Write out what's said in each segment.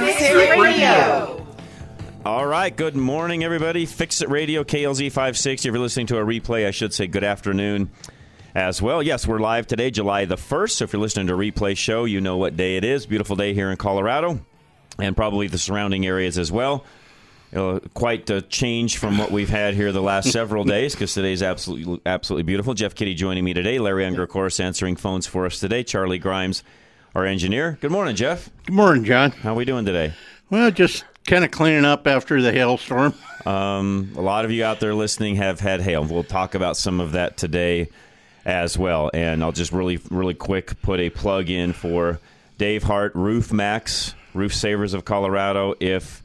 Fix It Radio. All right. Good morning, everybody. Fix It Radio, KLZ 560. If you're listening to a replay, I should say good afternoon as well. Yes, we're live today, July the 1st. So if you're listening to a replay show, you know what day it is. Beautiful day here in Colorado and probably the surrounding areas as well. Uh, quite a change from what we've had here the last several days because today's absolutely absolutely beautiful. Jeff Kitty joining me today. Larry Unger, of course, answering phones for us today. Charlie Grimes, our engineer. Good morning, Jeff. Good morning, John. How are we doing today? Well, just kind of cleaning up after the hailstorm. Um, a lot of you out there listening have had hail. We'll talk about some of that today as well. And I'll just really, really quick put a plug in for Dave Hart, Roof Max, Roof Savers of Colorado. If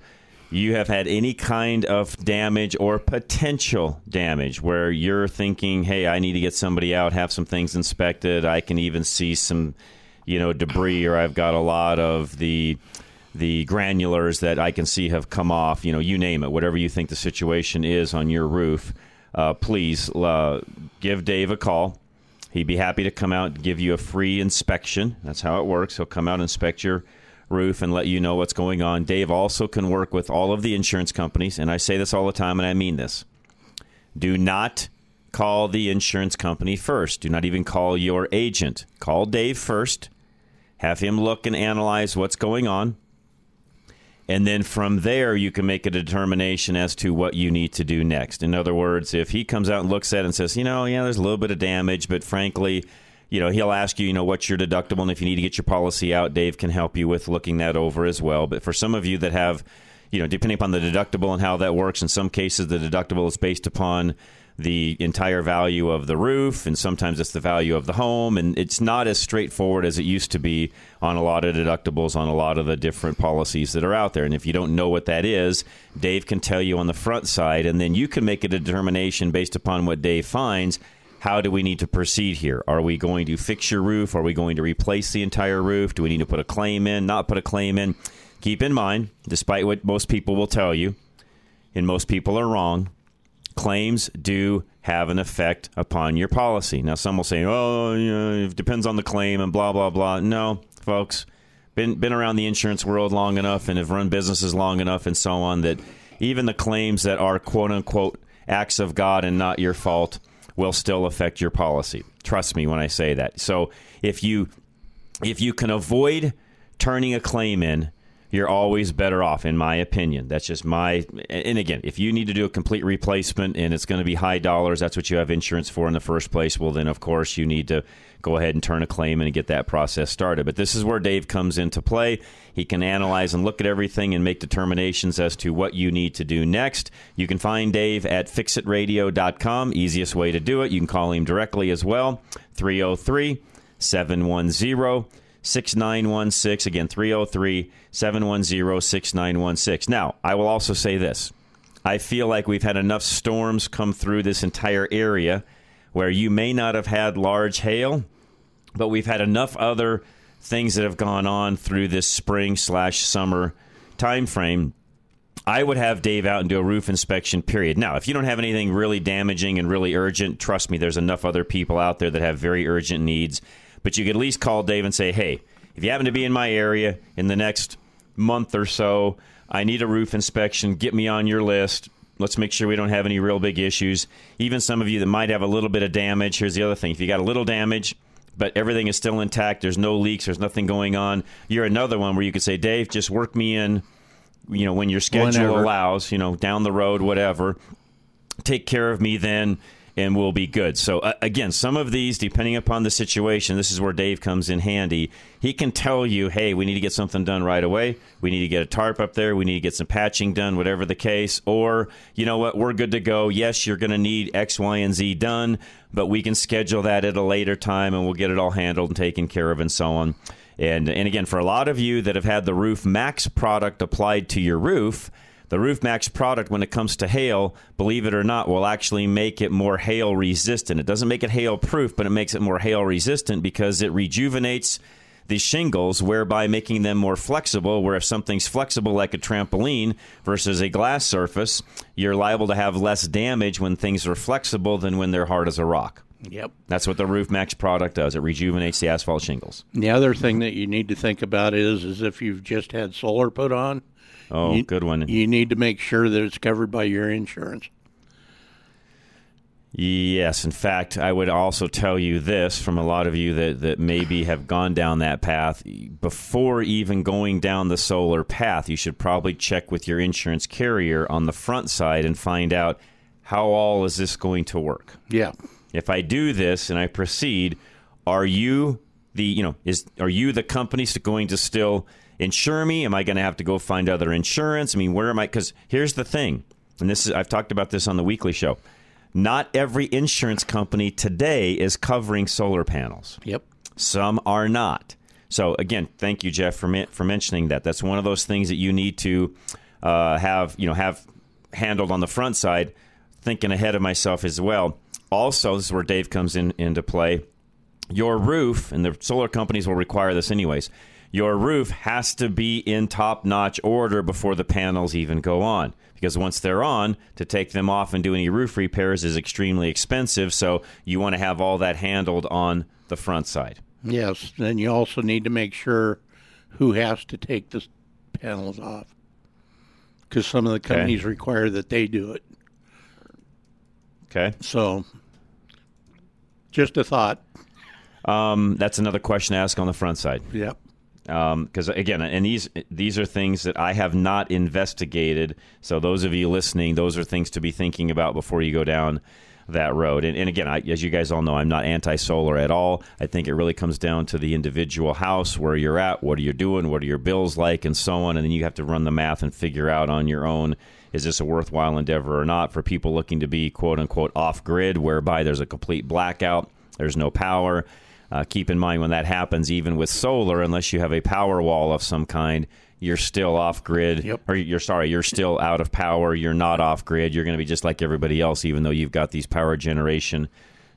you have had any kind of damage or potential damage where you're thinking, hey, I need to get somebody out, have some things inspected, I can even see some, you know, debris, or I've got a lot of the the granulars that I can see have come off, you know, you name it, whatever you think the situation is on your roof, uh, please uh, give Dave a call. He'd be happy to come out and give you a free inspection. That's how it works. He'll come out and inspect your roof and let you know what's going on. Dave also can work with all of the insurance companies, and I say this all the time, and I mean this. Do not call the insurance company first. Do not even call your agent. Call Dave first. Have him look and analyze what's going on. And then from there, you can make a determination as to what you need to do next. In other words, if he comes out and looks at it and says, you know, yeah, there's a little bit of damage, but frankly, you know, he'll ask you, you know, what's your deductible, and if you need to get your policy out, Dave can help you with looking that over as well. But for some of you that have, you know, depending upon the deductible and how that works, in some cases the deductible is based upon the entire value of the roof, and sometimes it's the value of the home, and it's not as straightforward as it used to be on a lot of deductibles on a lot of the different policies that are out there. And if you don't know what that is, Dave can tell you on the front side, and then you can make a determination based upon what Dave finds how do we need to proceed here? Are we going to fix your roof? Are we going to replace the entire roof? Do we need to put a claim in? Not put a claim in? Keep in mind, despite what most people will tell you, and most people are wrong, claims do have an effect upon your policy. Now, some will say, "Oh, you know, it depends on the claim," and blah blah blah. No, folks, been been around the insurance world long enough and have run businesses long enough and so on that even the claims that are quote unquote acts of God and not your fault will still affect your policy. Trust me when I say that. So if you if you can avoid turning a claim in, you're always better off, in my opinion. That's just my. And again, if you need to do a complete replacement and it's going to be high dollars, that's what you have insurance for in the first place. Well, then of course you need to go ahead and turn a claim and get that process started. But this is where Dave comes into play. He can analyze and look at everything and make determinations as to what you need to do next. You can find Dave at fixitradio.com. Easiest way to do it. You can call him directly as well. 303 710 6916. Again, 303 710 6916. Now, I will also say this I feel like we've had enough storms come through this entire area where you may not have had large hail, but we've had enough other things that have gone on through this spring slash summer time frame. I would have Dave out and do a roof inspection, period. Now, if you don't have anything really damaging and really urgent, trust me, there's enough other people out there that have very urgent needs. But you could at least call Dave and say, hey, if you happen to be in my area in the next month or so, I need a roof inspection. Get me on your list. Let's make sure we don't have any real big issues. Even some of you that might have a little bit of damage. Here's the other thing if you got a little damage, but everything is still intact, there's no leaks, there's nothing going on, you're another one where you could say, Dave, just work me in, you know, when your schedule Whenever. allows, you know, down the road, whatever. Take care of me then and we'll be good. So uh, again, some of these, depending upon the situation, this is where Dave comes in handy. He can tell you, "Hey, we need to get something done right away. We need to get a tarp up there. We need to get some patching done, whatever the case." Or, you know what, we're good to go. Yes, you're going to need X, Y, and Z done, but we can schedule that at a later time, and we'll get it all handled and taken care of, and so on And and again, for a lot of you that have had the Roof Max product applied to your roof, the RoofMax product, when it comes to hail, believe it or not, will actually make it more hail resistant. It doesn't make it hail proof, but it makes it more hail resistant because it rejuvenates the shingles, whereby making them more flexible. Where if something's flexible like a trampoline versus a glass surface, you're liable to have less damage when things are flexible than when they're hard as a rock. Yep. That's what the Roof Max product does. It rejuvenates the asphalt shingles. The other thing that you need to think about is, is if you've just had solar put on, Oh, you, good one. You need to make sure that it's covered by your insurance. Yes, in fact, I would also tell you this from a lot of you that, that maybe have gone down that path. Before even going down the solar path, you should probably check with your insurance carrier on the front side and find out how all is this going to work. Yeah. If I do this and I proceed, are you the you know is are you the company going to still insure me? Am I going to have to go find other insurance? I mean, where am I? Because here's the thing, and this is I've talked about this on the weekly show. Not every insurance company today is covering solar panels. Yep. Some are not. So again, thank you, Jeff, for me- for mentioning that. That's one of those things that you need to uh, have you know have handled on the front side. Thinking ahead of myself as well. Also, this is where Dave comes in into play. Your roof, and the solar companies will require this anyways. Your roof has to be in top notch order before the panels even go on. Because once they're on, to take them off and do any roof repairs is extremely expensive. So you want to have all that handled on the front side. Yes. Then you also need to make sure who has to take the panels off. Because some of the companies require that they do it. Okay. So, just a thought. Um, that's another question to ask on the front side. Yep. Because um, again, and these these are things that I have not investigated. So those of you listening, those are things to be thinking about before you go down that road. And, and again, I, as you guys all know, I'm not anti-solar at all. I think it really comes down to the individual house, where you're at, what are you doing, what are your bills like, and so on. And then you have to run the math and figure out on your own is this a worthwhile endeavor or not for people looking to be quote unquote off grid, whereby there's a complete blackout, there's no power. Uh, keep in mind when that happens, even with solar, unless you have a power wall of some kind, you're still off grid. Yep. Or you're sorry, you're still out of power. You're not off grid. You're going to be just like everybody else, even though you've got these power generation,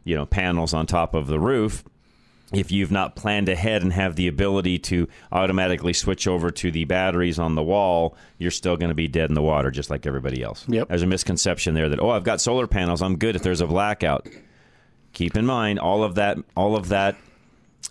you know, panels on top of the roof. If you've not planned ahead and have the ability to automatically switch over to the batteries on the wall, you're still going to be dead in the water, just like everybody else. Yep. There's a misconception there that oh, I've got solar panels, I'm good if there's a blackout. Keep in mind all of that, all of that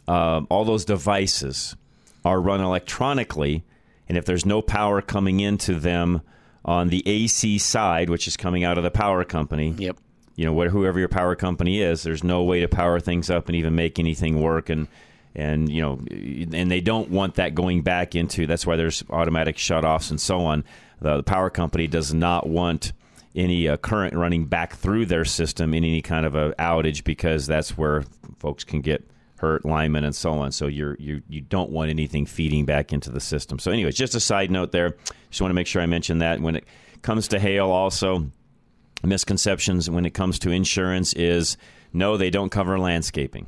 um, all those devices are run electronically, and if there's no power coming into them on the AC side, which is coming out of the power company, Yep. you know, whoever your power company is, there's no way to power things up and even make anything work. And and you know, and they don't want that going back into. That's why there's automatic shutoffs and so on. The, the power company does not want any uh, current running back through their system in any kind of a outage because that's where folks can get hurt, linemen, and so on. So you're you you don't want anything feeding back into the system. So, anyways, just a side note there. Just want to make sure I mention that when it comes to hail, also misconceptions when it comes to insurance is no, they don't cover landscaping.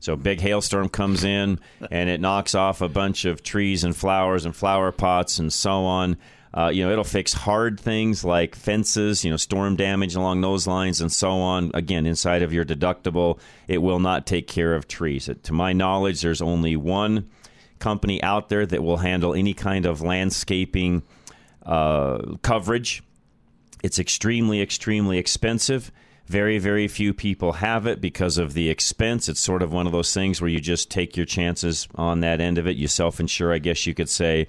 So big hailstorm comes in and it knocks off a bunch of trees and flowers and flower pots and so on. Uh, you know, it'll fix hard things like fences, you know, storm damage along those lines and so on. Again, inside of your deductible, it will not take care of trees. To my knowledge, there's only one company out there that will handle any kind of landscaping uh, coverage. It's extremely, extremely expensive. Very, very few people have it because of the expense. It's sort of one of those things where you just take your chances on that end of it. You self insure, I guess you could say,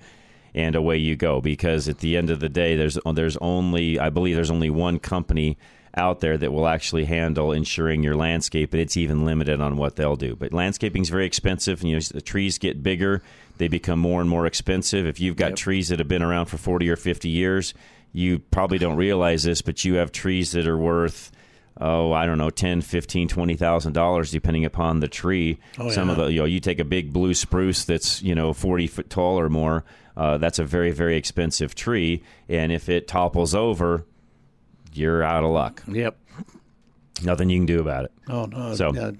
and away you go. Because at the end of the day, there's there's only I believe there's only one company out there that will actually handle insuring your landscape, and it's even limited on what they'll do. But landscaping is very expensive, and you know, the trees get bigger, they become more and more expensive. If you've got Yep. trees that have been around for 40 or 50 years, you probably don't realize this, but you have trees that are worth oh, I don't know, 10, 15, 20,000 dollars depending upon the tree. Oh, Some of the you know, you take a big blue spruce that's, you know, 40 foot tall or more, uh, that's a very very expensive tree, and if it topples over, you're out of luck. Yep. Nothing you can do about it. Oh no. So- uh,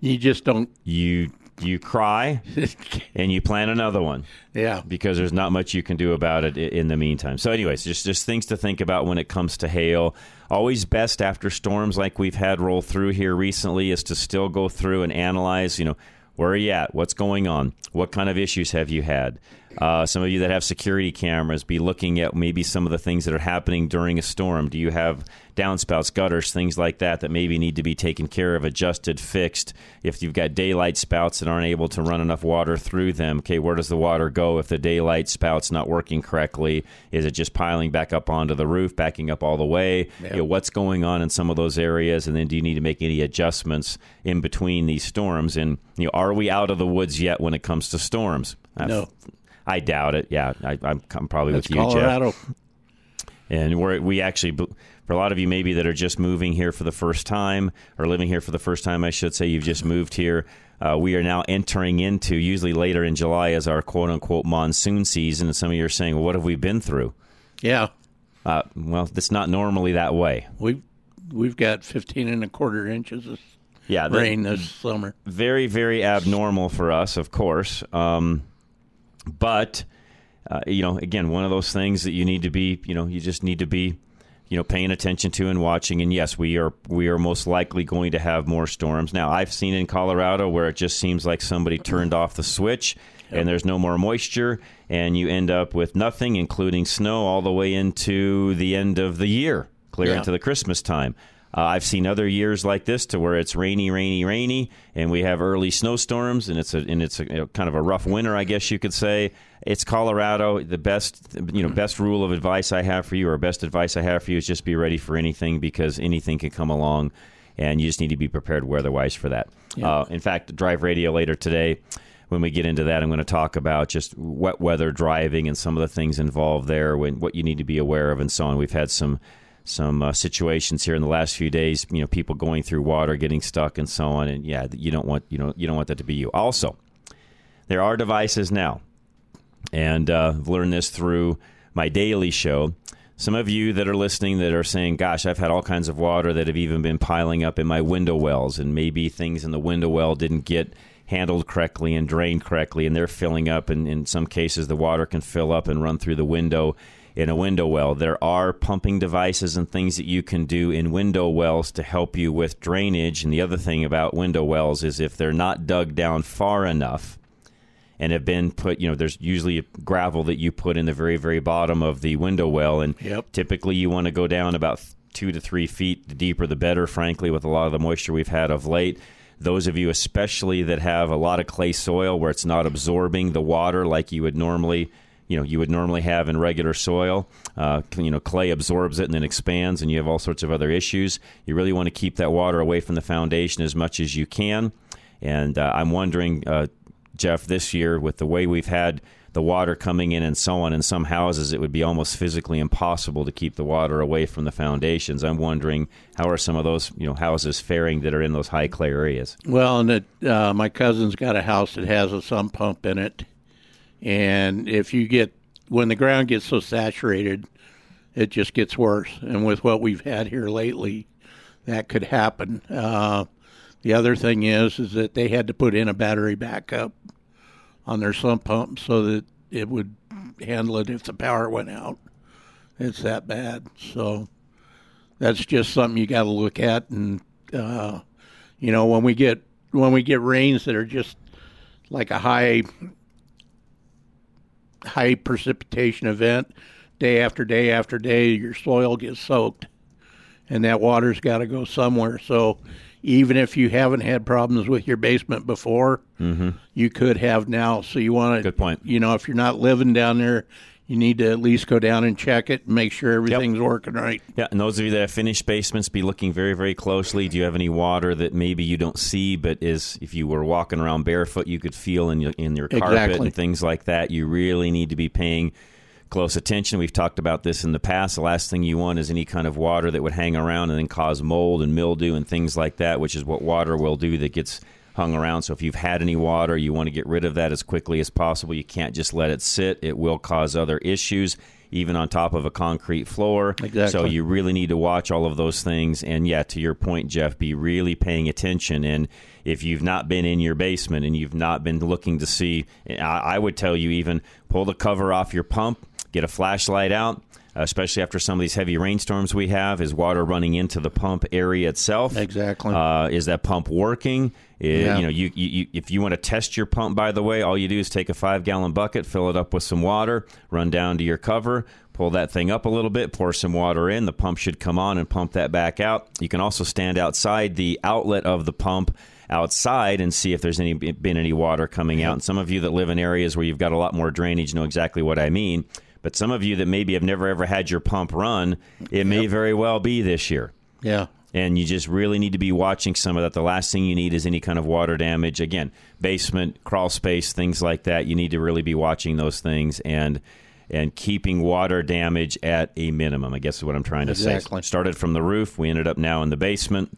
you just don't. You you cry and you plan another one yeah. because there's not much you can do about it in the meantime. So, anyways, just just things to think about when it comes to hail. Always best after storms like we've had roll through here recently is to still go through and analyze. You know, where are you at? What's going on? What kind of issues have you had? Uh, some of you that have security cameras, be looking at maybe some of the things that are happening during a storm. Do you have downspouts, gutters, things like that that maybe need to be taken care of, adjusted, fixed? If you've got daylight spouts that aren't able to run enough water through them, okay, where does the water go if the daylight spout's not working correctly? Is it just piling back up onto the roof, backing up all the way? You know, what's going on in some of those areas? And then do you need to make any adjustments in between these storms? And you know, are we out of the woods yet when it comes to storms? No. I doubt it. Yeah, I, I'm, I'm probably That's with you, Jeff. And we're, we actually, for a lot of you maybe that are just moving here for the first time or living here for the first time, I should say, you've just moved here. Uh, we are now entering into, usually later in July, as our quote unquote monsoon season. And some of you are saying, well, what have we been through? Yeah. Uh, well, it's not normally that way. We've we've got 15 and a quarter inches of Yeah, rain this summer. very, very abnormal for us, of course. Um, but uh, you know, again, one of those things that you need to be, you know, you just need to be, you know, paying attention to and watching. And yes, we are we are most likely going to have more storms. Now, I've seen in Colorado where it just seems like somebody turned off the switch. And there's no more moisture, and you end up with nothing, including snow, all the way into the end of the year, clear Yeah. into the Christmas time. Uh, I've seen other years like this to where it's rainy, rainy, rainy, and we have early snowstorms, and it's a and it's a you know, kind of a rough winter, I guess you could say. It's Colorado. The best you know best rule of advice I have for you, or best advice I have for you, is just be ready for anything because anything can come along, and you just need to be prepared weather-wise for that. Uh, in fact, drive radio later today. When we get into that, I'm going to talk about just wet weather driving and some of the things involved there, when what you need to be aware of, and so on. We've had some some uh, situations here in the last few days. You know, people going through water, getting stuck, and so on. And yeah, you don't want you know you don't want that to be you. Also, there are devices now, and uh, I've learned this through my daily show. Some of you that are listening that are saying, "Gosh, I've had all kinds of water that have even been piling up in my window wells, and maybe things in the window well didn't get." handled correctly and drained correctly, and they're filling up. And in some cases, the water can fill up and run through the window in a window well. There are pumping devices and things that you can do in window wells to help you with drainage. And the other thing about window wells is if they're not dug down far enough and have been put, you know, there's usually gravel that you put in the very, very bottom of the window well. And Yep. typically you want to go down about two to three feet. The deeper, the better, frankly, with a lot of the moisture we've had of late. Those of you, especially that have a lot of clay soil where it's not absorbing the water like you would normally, you know, you would normally have in regular soil. Uh, you know, clay absorbs it and then expands, and you have all sorts of other issues. You really want to keep that water away from the foundation as much as you can. And uh, I'm wondering, uh, Jeff, this year with the way we've had the water coming in and so on in some houses, it would be almost physically impossible to keep the water away from the foundations. I'm wondering how are some of those you know houses faring that are in those high clay areas? Well, and it, uh, my cousin's got a house that has a sump pump in it, and if you get when the ground gets so saturated, it just gets worse. And with what we've had here lately, that could happen. Uh, the other thing is, is that they had to put in a battery backup on their sump pump so that it would handle it if the power went out. It's that bad. So that's just something you got to look at and. Uh, you know when we get when we get rains that are just like a high high precipitation event day after day after day your soil gets soaked and that water's got to go somewhere. So even if you haven't had problems with your basement before mm-hmm. you could have now. So you want to Good point. you know if you're not living down there you need to at least go down and check it and make sure everything's working right Yeah, and those of you that have finished basements, be looking very, very closely. Do you have any water that maybe you don't see, but is if you were walking around barefoot, you could feel in your in your carpet Exactly. and things like that? You really need to be paying close attention. We've talked about this in the past. The last thing you want is any kind of water that would hang around and then cause mold and mildew and things like that, which is what water will do that gets hung around. So if you've had any water, you want to get rid of that as quickly as possible. You can't just let it sit. It will cause other issues. even on top of a concrete floor. Exactly. So you really need to watch all of those things. And yeah, to your point, Jeff, be really paying attention. And if you've not been in your basement and you've not been looking to see, I, I would tell you even pull the cover off your pump, get a flashlight out, especially after some of these heavy rainstorms we have. Is water running into the pump area itself? Exactly. Uh, is that pump working? Uh, it, Yeah. You know, you, you, you, if you want to test your pump, by the way, all you do is take a five gallon bucket, fill it up with some water, run down to your cover, pull that thing up a little bit, pour some water in. The pump should come on and pump that back out. You can also stand outside the outlet of the pump outside and see if there's any been any water coming out. And some of you that live in areas where you've got a lot more drainage know exactly what I mean. But some of you that maybe have never ever had your pump run, it may very well be this year yeah. And you just really need to be watching some of that. The last thing you need is any kind of water damage. Again, basement, crawl space, things like that. You need to really be watching those things and and keeping water damage at a minimum. I guess is what I'm trying to Exactly. say. Started from the roof, we ended up now in the basement.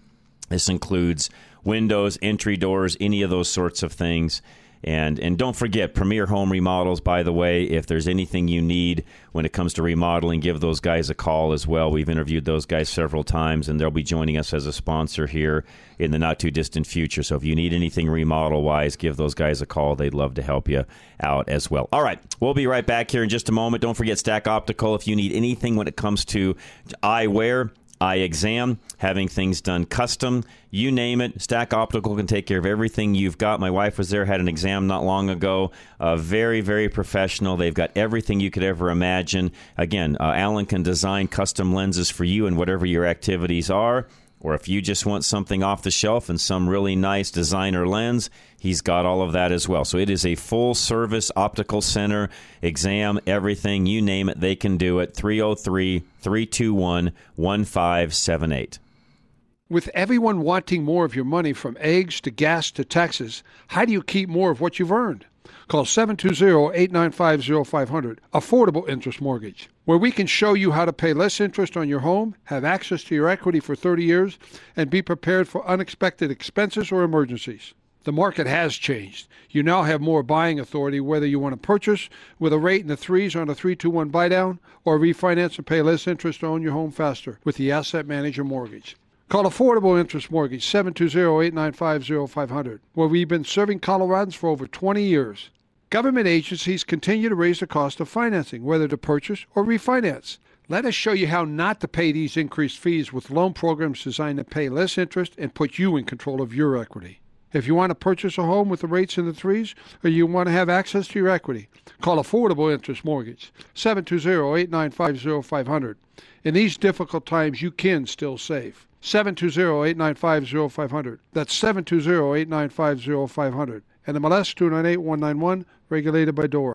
This includes windows, entry doors, any of those sorts of things. And and don't forget Premier Home Remodels. By the way, if there's anything you need when it comes to remodeling, give those guys a call as well. We've interviewed those guys several times, and they'll be joining us as a sponsor here in the not too distant future. So if you need anything remodel wise, give those guys a call. They'd love to help you out as well. All right, we'll be right back here in just a moment. Don't forget Stack Optical. If you need anything when it comes to eyewear eye exam, having things done custom, you name it. Stack Optical can take care of everything you've got. My wife was there, had an exam not long ago. Uh, very, very professional. They've got everything you could ever imagine. Again, uh, Alan can design custom lenses for you and whatever your activities are. Or if you just want something off the shelf and some really nice designer lens, he's got all of that as well. So it is a full service optical center, exam, everything, you name it, they can do it. 303 321 1578. With everyone wanting more of your money from eggs to gas to taxes, how do you keep more of what you've earned? Call 720-895-0500, Affordable Interest Mortgage, where we can show you how to pay less interest on your home, have access to your equity for 30 years, and be prepared for unexpected expenses or emergencies. The market has changed. You now have more buying authority whether you want to purchase with a rate in the threes on a 321 buy down or refinance and pay less interest to own your home faster with the Asset Manager Mortgage. Call Affordable Interest Mortgage 720-895-0500, where we've been serving Coloradans for over 20 years. Government agencies continue to raise the cost of financing, whether to purchase or refinance. Let us show you how not to pay these increased fees with loan programs designed to pay less interest and put you in control of your equity. If you want to purchase a home with the rates in the threes or you want to have access to your equity, call Affordable Interest Mortgage 720-895-0500. In these difficult times, you can still save. 720-895-0500. That's 720-895-0500. And the MLS 298-191, regulated by DORA.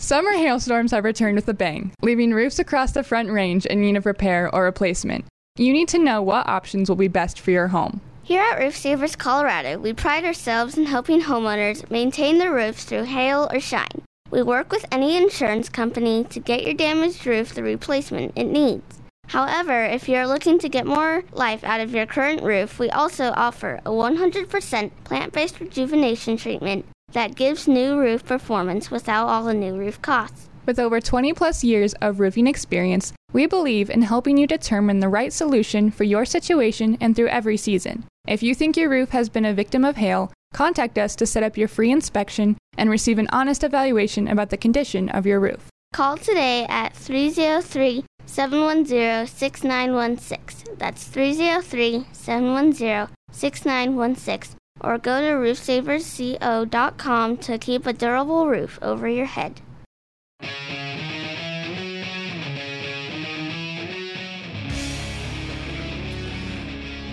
Summer hailstorms have returned with a bang, leaving roofs across the front range in need of repair or replacement. You need to know what options will be best for your home. Here at Roof Savers Colorado, we pride ourselves in helping homeowners maintain their roofs through hail or shine. We work with any insurance company to get your damaged roof the replacement it needs. However, if you are looking to get more life out of your current roof, we also offer a 100% plant based rejuvenation treatment that gives new roof performance without all the new roof costs. With over 20 plus years of roofing experience, we believe in helping you determine the right solution for your situation and through every season. If you think your roof has been a victim of hail, contact us to set up your free inspection and receive an honest evaluation about the condition of your roof. Call today at 303 710 6916. That's 303 710 6916. Or go to roofsaversco.com to keep a durable roof over your head.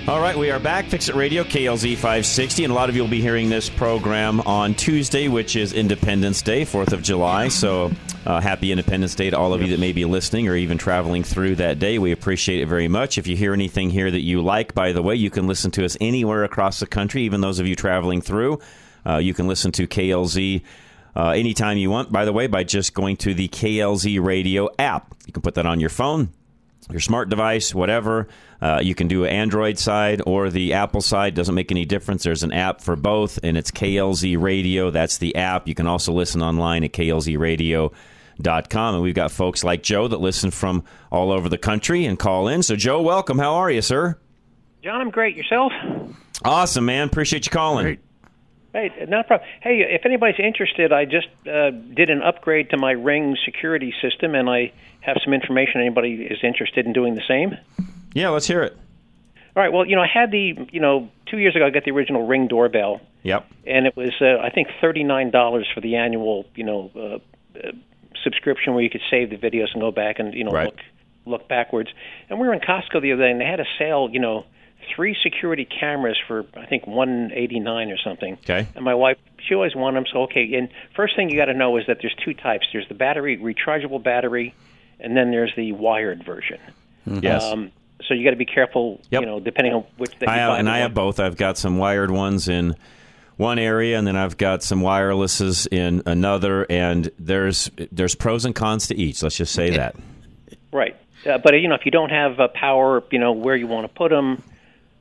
All right, we are back. Fix It Radio, KLZ 560. And a lot of you will be hearing this program on Tuesday, which is Independence Day, 4th of July. So uh, happy Independence Day to all of you that may be listening or even traveling through that day. We appreciate it very much. If you hear anything here that you like, by the way, you can listen to us anywhere across the country, even those of you traveling through. Uh, you can listen to KLZ. Uh, anytime you want, by the way, by just going to the KLZ radio app. You can put that on your phone, your smart device, whatever. Uh, you can do an Android side or the Apple side. Doesn't make any difference. There's an app for both, and it's KLZ Radio. That's the app. You can also listen online at klzradio.com. And we've got folks like Joe that listen from all over the country and call in. So, Joe, welcome. How are you, sir? John, I'm great. Yourself? Awesome, man. Appreciate you calling. Great. Hey, not a problem. Hey, if anybody's interested, I just uh, did an upgrade to my Ring security system, and I have some information. Anybody is interested in doing the same? Yeah, let's hear it. All right. Well, you know, I had the, you know, two years ago, I got the original Ring doorbell. Yep. And it was, uh, I think, thirty-nine dollars for the annual, you know, uh, uh, subscription where you could save the videos and go back and, you know, right. look look backwards. And we were in Costco the other day, and they had a sale, you know three security cameras for I think one eighty nine or something. Okay. And my wife, she always wanted them. So okay. And first thing you got to know is that there's two types. There's the battery, rechargeable battery, and then there's the wired version. Yes. Um, so you got to be careful. Yep. You know, depending on which. That I you have, and I have both. I've got some wired ones in one area, and then I've got some wirelesses in another. And there's there's pros and cons to each. Let's just say that. Right. Uh, but you know, if you don't have uh, power, you know where you want to put them.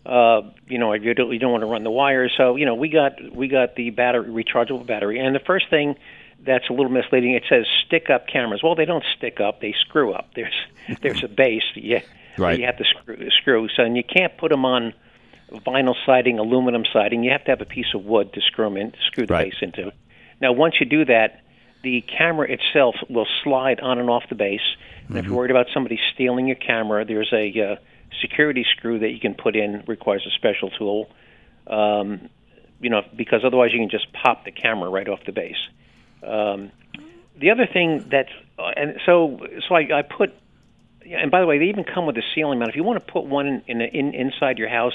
Uh, you know, you don't, you don't want to run the wires. So you know, we got we got the battery, rechargeable battery, and the first thing that's a little misleading. It says stick up cameras. Well, they don't stick up; they screw up. There's there's a base. Yeah, Right. You have to screw, screw. So and you can't put them on vinyl siding, aluminum siding. You have to have a piece of wood to screw them in, screw the Right. base into. Now, once you do that, the camera itself will slide on and off the base. And if you're worried about somebody stealing your camera, there's a uh, security screw that you can put in. Requires a special tool, um, you know, because otherwise you can just pop the camera right off the base. Um, the other thing that's uh, and so so I, I put and by the way, they even come with a ceiling mount. If you want to put one in, in, in inside your house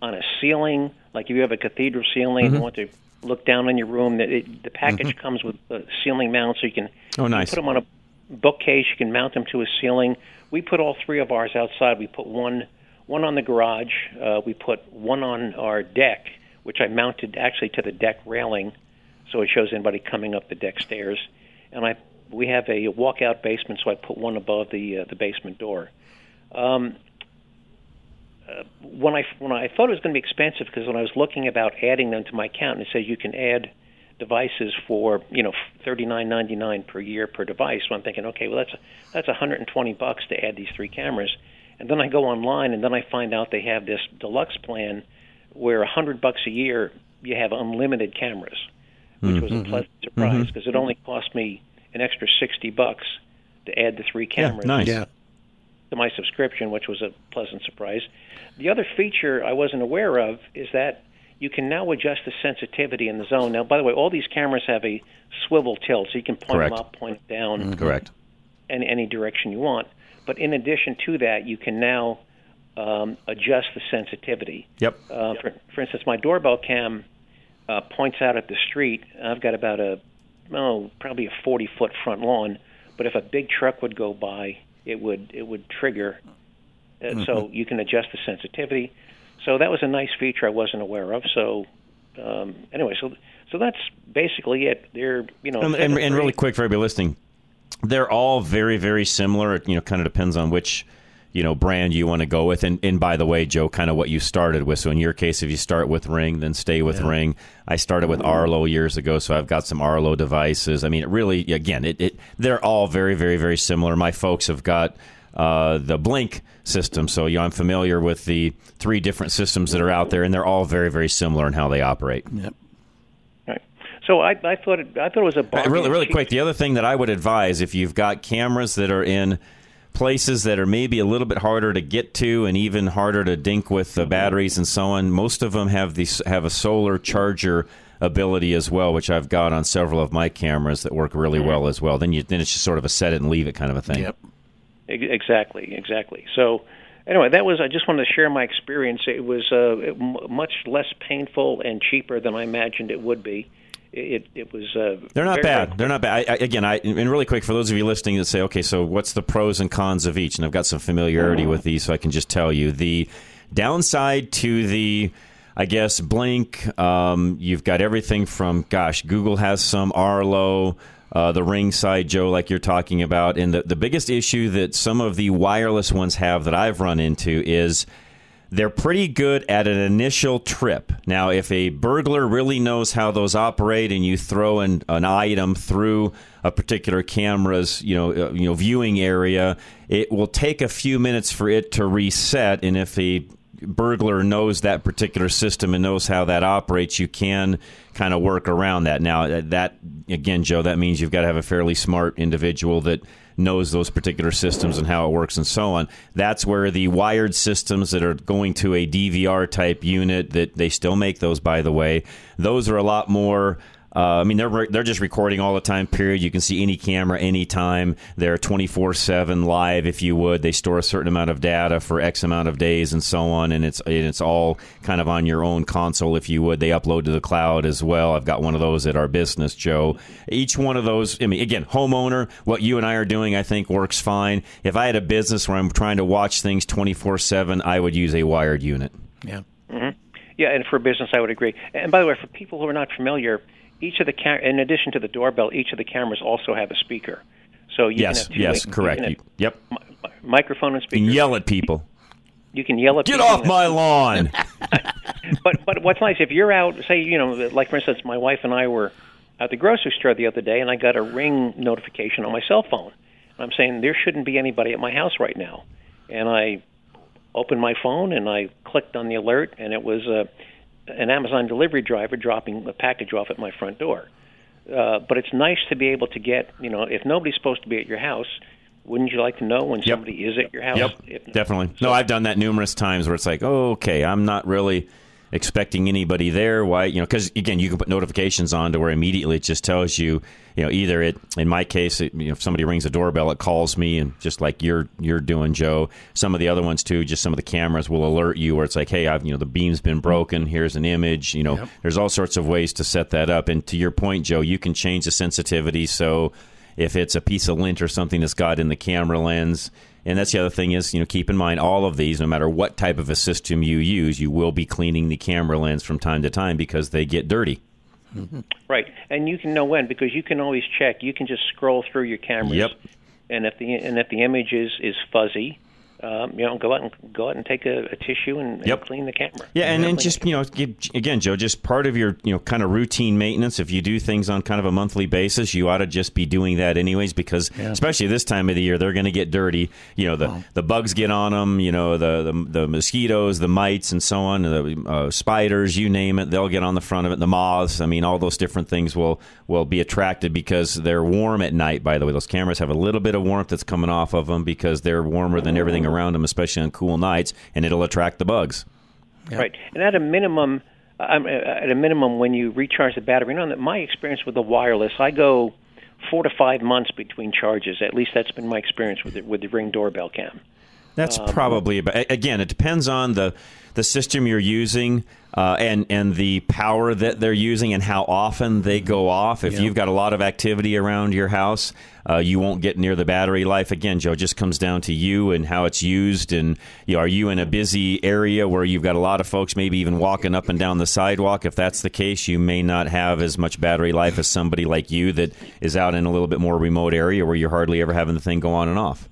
on a ceiling, like if you have a cathedral ceiling, Mm-hmm. you want to look down on your room, that it, the package comes with a ceiling mount, so you can Oh, you nice. put them on a bookcase. You can mount them to a ceiling. We put all three of ours outside. We put one one on the garage. Uh, we put one on our deck, which I mounted actually to the deck railing, so it shows anybody coming up the deck stairs. And I we have a walkout basement, so I put one above the uh, the basement door. Um, uh, when I when I thought it was going to be expensive because when I was looking about adding them to my account, and it says you can add devices for you know thirty nine ninety nine per year per device. So I'm thinking, okay, well that's that's 120 bucks to add these three cameras, and then I go online and then I find out they have this deluxe plan where 100 bucks a year you have unlimited cameras, which was a pleasant surprise because it only cost me an extra 60 bucks to add the three cameras Yeah, nice. Yeah. To my subscription, which was a pleasant surprise. The other feature I wasn't aware of is that you can now adjust the sensitivity in the zone. Now, by the way, all these cameras have a swivel tilt, so you can point Correct. them up, point them down, Correct. any any direction you want. but in addition to that, you can now um, adjust the sensitivity. Yep. Uh, for, for instance, my doorbell cam uh, points out at the street. I've got about a oh probably a 40 foot front lawn, but if a big truck would go by, it would it would trigger. Uh, Mm-hmm. So you can adjust the sensitivity. So that was a nice feature I wasn't aware of. So um, anyway, so so that's basically it. They're you know and, and, and really quick for everybody listening, they're all very very similar. It, you know, kind of depends on which you know brand you want to go with. And and by the way, Joe, kind of what you started with. So in your case, if you start with Ring, then stay with Yeah. Ring. I started with Arlo years ago, so I've got some Arlo devices. I mean, it really again, it, it they're all very very very similar. My folks have got. Uh, the Blink system, so you know, I'm familiar with the three different systems that are out there, and they're all very, very similar in how they operate. Yep. Right. So I, I thought it, I thought it was a bargain. Really, really quick. The other thing that I would advise if you've got cameras that are in places that are maybe a little bit harder to get to and even harder to dink with the batteries and so on, most of them have these have a solar charger ability as well, which I've got on several of my cameras that work really well as well. Then you then it's just sort of a set it and leave it kind of a thing. Yep. Exactly, exactly. So, anyway, that was. I just wanted to share my experience. It was uh, much less painful and cheaper than I imagined it would be. It it was. Uh, They're not very, bad. very They're not bad. I, I, again, I and really quick for those of you listening that say, okay, so what's the pros and cons of each? And I've got some familiarity with these, so I can just tell you the downside to the. I guess Blink. Um, you've got everything from gosh, Google has some Arlo, uh, the Ringside Joe, like you're talking about, and the the biggest issue that some of the wireless ones have that I've run into is they're pretty good at an initial trip. Now, if a burglar really knows how those operate, and you throw an, an item through a particular camera's you know uh, you know viewing area, it will take a few minutes for it to reset. And if a burglar knows that particular system and knows how that operates, you can kind of work around that. Now, uh, that again, Joe, that means you've got to have a fairly smart individual that knows those particular systems and how it works and so on. That's where the wired systems that are going to a DVR type unit that they still make those by the way, those are a lot more uh, I mean, they're they're just recording all the time. Period. You can see any camera anytime. They're twenty four seven live, if you would. They store a certain amount of data for X amount of days and so on, and it's and it's all kind of on your own console, if you would. They upload to the cloud as well. I've got one of those at our business, Joe. Each one of those. I mean, again, homeowner. What you and I are doing, I think, works fine. If I had a business where I'm trying to watch things twenty four seven, I would use a wired unit. Yeah. hmm Yeah, and for business, I would agree. And by the way, for people who are not familiar, each of the cam- in addition to the doorbell, each of the cameras also have a speaker. So you yes, can have two yes, correct. You- yep. microphone and You speaker. can yell at people. You can yell at people. Get off my lawn. but but what's nice if you're out, say you know, like for instance, my wife and I were at the grocery store the other day, and I got a ring notification on my cell phone. And I'm saying there shouldn't be anybody at my house right now, and I opened my phone and I clicked on the alert, and it was uh, an Amazon delivery driver dropping a package off at my front door. Uh, but it's nice to be able to get, you know, if nobody's supposed to be at your house, wouldn't you like to know when somebody is at your house? Yep, If- definitely. No, I've done that numerous times where it's like, oh, okay, I'm not really expecting anybody there. Why, you know, because again, you can put notifications on to where immediately it just tells you, you know, either it, in my case, it, you know, if somebody rings the doorbell, it calls me, and just like you're you're doing, Joe. Some of the other ones too, just some of the cameras will alert you where it's like, hey, I've, you know, the beam's been broken. Here's an image. You know, there's all sorts of ways to set that up. And to your point, Joe, you can change the sensitivity so if it's a piece of lint or something that's got in the camera lens. And that's the other thing is, you know, keep in mind all of these, no matter what type of a system you use, you will be cleaning the camera lens from time to time because they get dirty. Mm-hmm. Right, and you can know when because you can always check. You can just scroll through your cameras. Yep. And if the and if the image is is fuzzy, um, you know, go out and go out and take a, a tissue and, and clean the camera. Yeah, and then Clean just you know, give, again, Joe, just part of your you know kind of routine maintenance. If you do things on kind of a monthly basis, you ought to just be doing that anyways, because especially this time of the year, they're going to get dirty. You know, the the bugs get on them. You know, the the, the mosquitoes, the mites, and so on, the uh, spiders, you name it, they'll get on the front of it. The moths, I mean, all those different things will will be attracted because they're warm at night. By the way, those cameras have a little bit of warmth that's coming off of them because they're warmer than everything around them, especially on cool nights, and it'll attract the bugs. Right, and at a minimum, um, uh, at a minimum, when you recharge the battery, you know, that my experience with the wireless, I go four to five months between charges. At least that's been my experience with the, with the Ring doorbell cam. That's Um, probably about, again. It depends on the the system you're using uh, and and the power that they're using and how often they go off. If Yeah. you've got a lot of activity around your house, uh, you won't get near the battery life. Again, Joe, it just comes down to you and how it's used. And you know, are you in a busy area where you've got a lot of folks, maybe even walking up and down the sidewalk? If that's the case, you may not have as much battery life as somebody like you that is out in a little bit more remote area where you're hardly ever having the thing go on and off.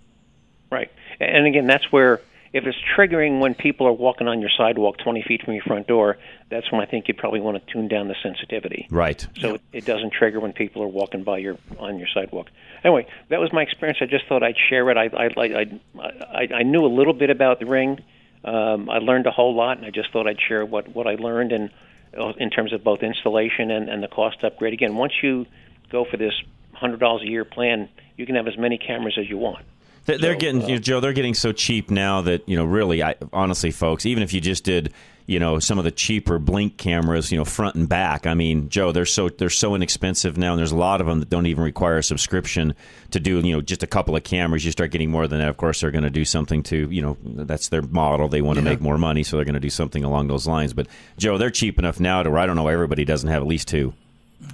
Right. And again, that's where if it's triggering when people are walking on your sidewalk 20 feet from your front door, that's when I think you probably want to tune down the sensitivity. Right. So it, it doesn't trigger when people are walking by your on your sidewalk. Anyway, that was my experience. I just thought I'd share it. I I I I, I knew a little bit about the ring. Um, I learned a whole lot, and I just thought I'd share what what I learned and uh, in terms of both installation and, and the cost upgrade. Again, once you go for this hundred dollars a year plan, you can have as many cameras as you want. They're, they're getting, you know, Joe. They're getting so cheap now that you know, really, I honestly, folks, even if you just did, you know, some of the cheaper blink cameras, you know, front and back. I mean, Joe, they're so they're so inexpensive now, and there's a lot of them that don't even require a subscription to do, you know, just a couple of cameras. You start getting more than that. Of course, they're going to do something to, you know, that's their model. They want to Yeah. make more money, so they're going to do something along those lines. But Joe, they're cheap enough now to where I don't know everybody doesn't have at least two.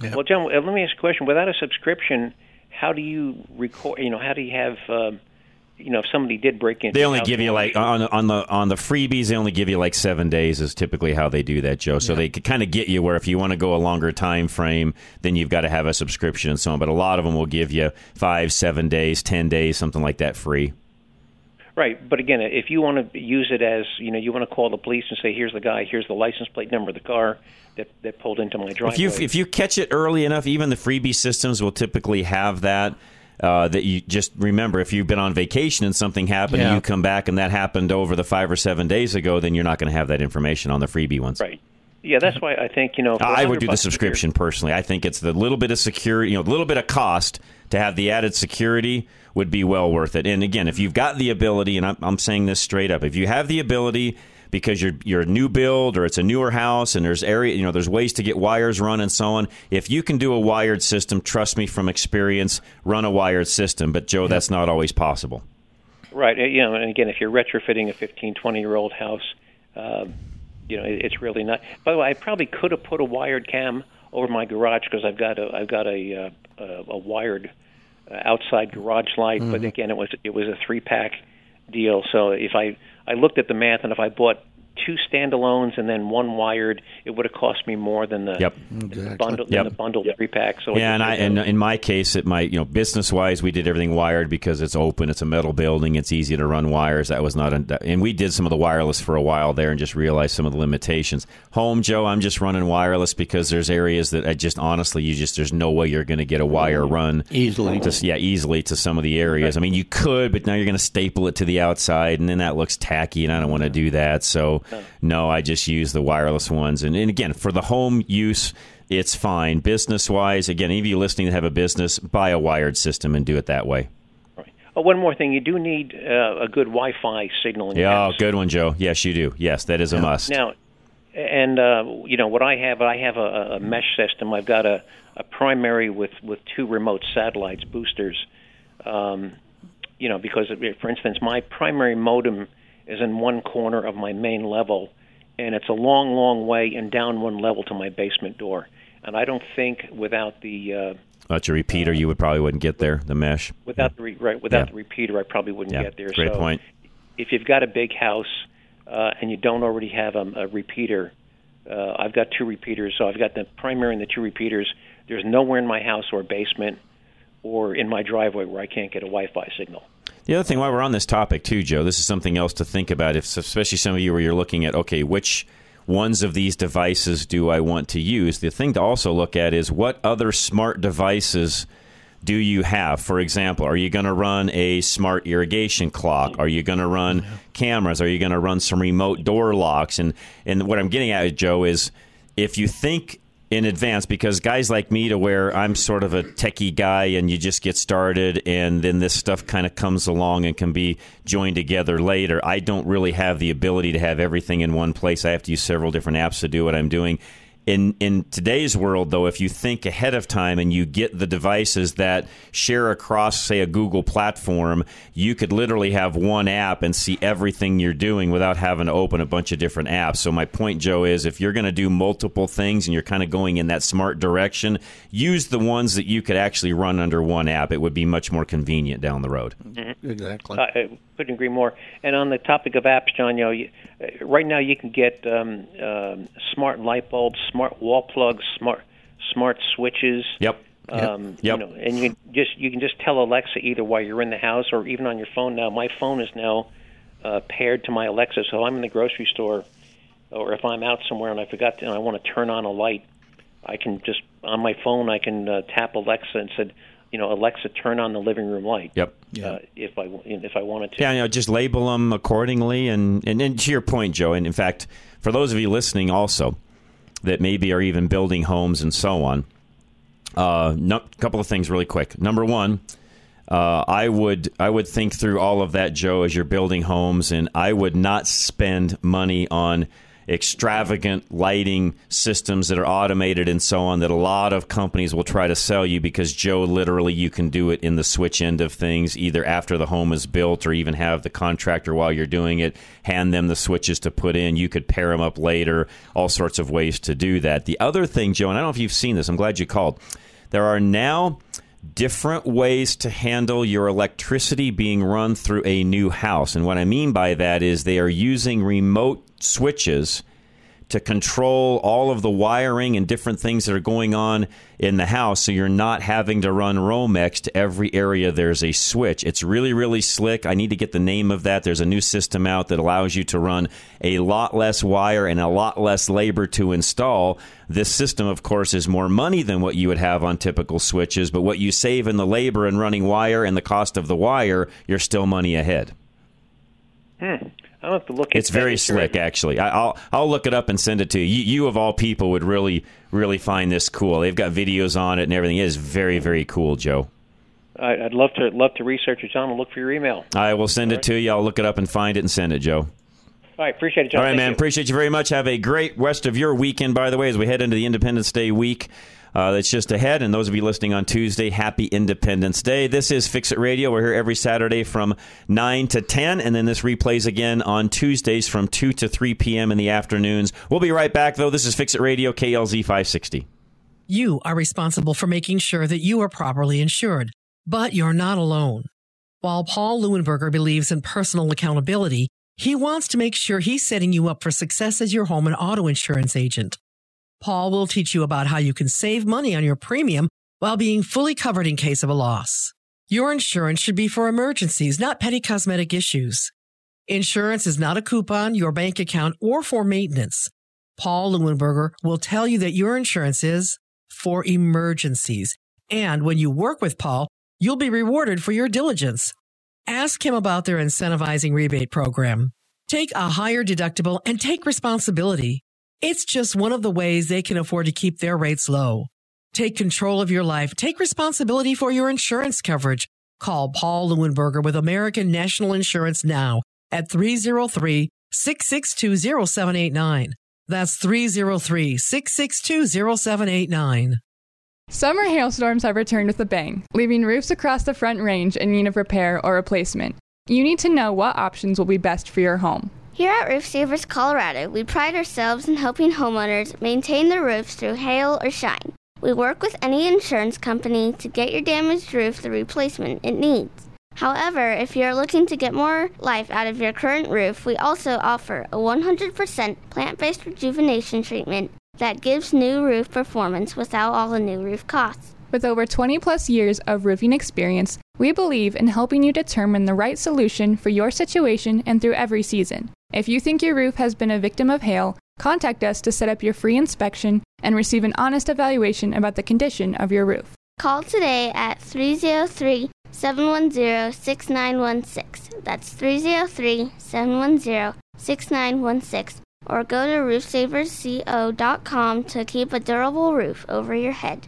Well, John, uh, let me ask a question. Without a subscription, how do you record? You know, how do you have? Um, you know, if somebody did break in, They only give you like on on the on the freebies. They only give you like seven days is typically how they do that, Joe. So they could kind of get you where if you want to go a longer time frame, then you've got to have a subscription and so on. But a lot of them will give you five, seven days, ten days, something like that free. Right, but again, if you want to use it as you know, you want to call the police and say, "Here's the guy. Here's the license plate number of the car that that pulled into my driveway." If you if you catch it early enough, even the freebie systems will typically have that. Uh, that you just remember if you've been on vacation and something happened Yeah. and you come back and that happened over the five or seven days ago, then you're not going to have that information on the freebie ones. Right. Yeah, that's why I think you know. I would do the bucks a year- subscription personally. I think it's the little bit of security, you know, a little bit of cost to have the added security would be well worth it. And again, if you've got the ability, and I'm, I'm saying this straight up, if you have the ability because you're you're a new build or it's a newer house and there's area, you know, there's ways to get wires run and so on. If you can do a wired system, trust me from experience, run a wired system. But Joe, that's not always possible. Right. You know, and again, if you're retrofitting a 15, 20 year old house, um, you know, it's really not. By the way, I probably could have put a wired cam over my garage because I've got a I've got a uh, a, a wired uh, outside garage light. But Mhm. again, it was it was a three pack deal. So if I I looked at the math, and if I bought two standalones and then one wired, it would have cost me more than the, Yep. the bundle Yep. than the bundled three pack. So yeah, and I and in my case, it might you know business wise, we did everything wired because it's open, it's a metal building, it's easy to run wires. That was not, a, and we did some of the wireless for a while there, and just realized some of the limitations. Home, Joe, I'm just running wireless because there's areas that I just honestly, you just there's no way you're going to get a wire run Easily. to, yeah, easily to some of the areas. I mean, you could, but now you're going to staple it to the outside, and then that looks tacky, and I don't want to do that. So, no, I just use the wireless ones. And, and again, for the home use, it's fine. Business wise, again, any of you listening that have a business, buy a wired system and do it that way. Oh, one more thing, you do need uh, a good Wi-Fi signal in Yeah, oh, good one, Joe. Yes, you do. Yes, that is a must. Now, and uh, you know what I have, I have a, a mesh system. I've got a, a primary with with two remote satellites boosters. Um, you know, because for instance, my primary modem is in one corner of my main level, and it's a long, long way and down one level to my basement door. And I don't think without the uh, That's a repeater. You would probably wouldn't get there. The mesh. without the re- right, without Yeah. the repeater, I probably wouldn't Yeah, get there. great so point. If you've got a big house uh, and you don't already have a, a repeater, uh, I've got two repeaters. So I've got the primary and the two repeaters. There's nowhere in my house or basement or in my driveway where I can't get a Wi-Fi signal. The other thing, while we're on this topic too, Joe, this is something else to think about. If, especially some of you where you're looking at, okay, which ones of these devices do I want to use? The thing to also look at is what other smart devices do you have? For example, are you going to run a smart irrigation clock? Are you going to run cameras? Are you going to run some remote door locks? And and what I'm getting at, Joe, is if you think in advance, because guys like me, to where I'm sort of a techie guy, and you just get started, and then this stuff kind of comes along and can be joined together later. I don't really have the ability to have everything in one place. I have to use several different apps to do what I'm doing. In in today's world though if you think ahead of time and you get the devices that share across say a Google platform you could literally have one app and see everything you're doing without having to open a bunch of different apps. So my point Joe is if you're going to do multiple things and you're kind of going in that smart direction use the ones that you could actually run under one app. It would be much more convenient down the road. Mm-hmm. exactly. Uh, I couldn't agree more and on the topic of apps John you know you, uh, right now you can get um, um, smart light bulbs smart wall plugs, smart smart switches. Yep. Um, yep. You know, and you can just you can just tell Alexa either while you're in the house or even on your phone now. My phone is now uh, paired to my Alexa, so I'm in the grocery store or if I'm out somewhere and I forgot to, and I want to turn on a light, I can just on my phone I can uh, tap Alexa and said, you know, Alexa, turn on the living room light. Yep. Uh, if I if I wanted to. Yeah, you know, just label them accordingly, and, and and to your point, Joe. And in fact, for those of you listening, also, that maybe are even building homes and so on. A uh, no, couple of things really quick. Number one, uh, I would I would think through all of that, Joe, as you're building homes, and I would not spend money on extravagant lighting systems that are automated and so on that a lot of companies will try to sell you because Joe literally you can do it in the switch end of things either after the home is built or even have the contractor while you're doing it hand them the switches to put in. You could pair them up later. All sorts of ways to do that. The other thing Joe and I don't know if you've seen this I'm glad you called. There are now different ways to handle your electricity being run through a new house. And what I mean by that is they are using remote switches to control all of the wiring and different things that are going on in the house so you're not having to run Romex to every area there's a switch. It's really, really slick. I need to get the name of that. There's a new system out that allows you to run a lot less wire and a lot less labor to install. This system, of course, is more money than what you would have on typical switches, but what you save in the labor and running wire and the cost of the wire, you're still money ahead. Hmm. I'll have to look. It's very slick, actually. I, will I'll look it up and send it to you. you. You of all people would really really find this cool. They've got videos on it and everything. It is very very cool, Joe. I'd love to love to research it, John. I'll look for your email. I will send all it right. to you. I'll look it up and find it and send it, Joe. All right, appreciate it, John. All right, Thank man. You. Appreciate you very much. Have a great rest of your weekend, by the way, as we head into the Independence Day week uh, that's just ahead. And those of you listening on Tuesday, happy Independence Day. This is Fix It Radio. We're here every Saturday from 9 to 10, and then this replays again on Tuesdays from 2 to 3 p.m. in the afternoons. We'll be right back, though. This is Fix It Radio, KLZ 560. You are responsible for making sure that you are properly insured, but you're not alone. While Paul Leuenberger believes in personal accountability, he wants to make sure he's setting you up for success as your home and auto insurance agent. Paul will teach you about how you can save money on your premium while being fully covered in case of a loss. Your insurance should be for emergencies, not petty cosmetic issues. Insurance is not a coupon, your bank account, or for maintenance. Paul Leuenberger will tell you that your insurance is for emergencies. And when you work with Paul, you'll be rewarded for your diligence. Ask him about their incentivizing rebate program. Take a higher deductible and take responsibility. It's just one of the ways they can afford to keep their rates low. Take control of your life. Take responsibility for your insurance coverage. Call Paul Leuenberger with American National Insurance now at 303 662 0789. That's 303 662 0789. Summer hailstorms have returned with a bang, leaving roofs across the front range in need of repair or replacement. You need to know what options will be best for your home. Here at Roof Savers Colorado, we pride ourselves in helping homeowners maintain their roofs through hail or shine. We work with any insurance company to get your damaged roof the replacement it needs. However, if you're looking to get more life out of your current roof, we also offer a 100% plant based rejuvenation treatment that gives new roof performance without all the new roof costs. With over 20 plus years of roofing experience, we believe in helping you determine the right solution for your situation and through every season. If you think your roof has been a victim of hail, contact us to set up your free inspection and receive an honest evaluation about the condition of your roof. Call today at 303 710 6916. That's 303 710 6916. Or go to roofsaversco.com to keep a durable roof over your head.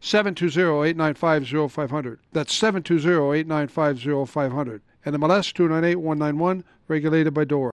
720-895-0500. That's 720-895-0500. And the MLS 298-191, regulated by DORA.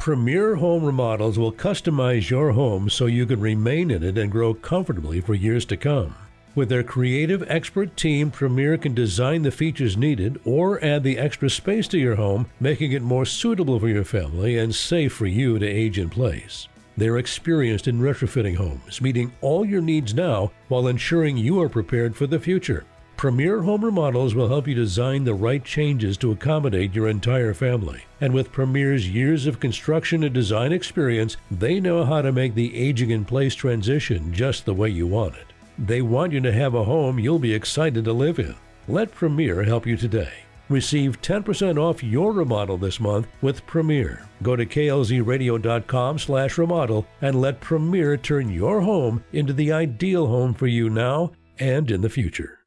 Premier Home Remodels will customize your home so you can remain in it and grow comfortably for years to come. With their creative expert team, Premier can design the features needed or add the extra space to your home, making it more suitable for your family and safe for you to age in place. They're experienced in retrofitting homes, meeting all your needs now while ensuring you are prepared for the future. Premier Home Remodels will help you design the right changes to accommodate your entire family. And with Premier's years of construction and design experience, they know how to make the aging in place transition just the way you want it. They want you to have a home you'll be excited to live in. Let Premier help you today. Receive 10% off your remodel this month with Premier. Go to klzradio.com slash remodel and let Premier turn your home into the ideal home for you now and in the future.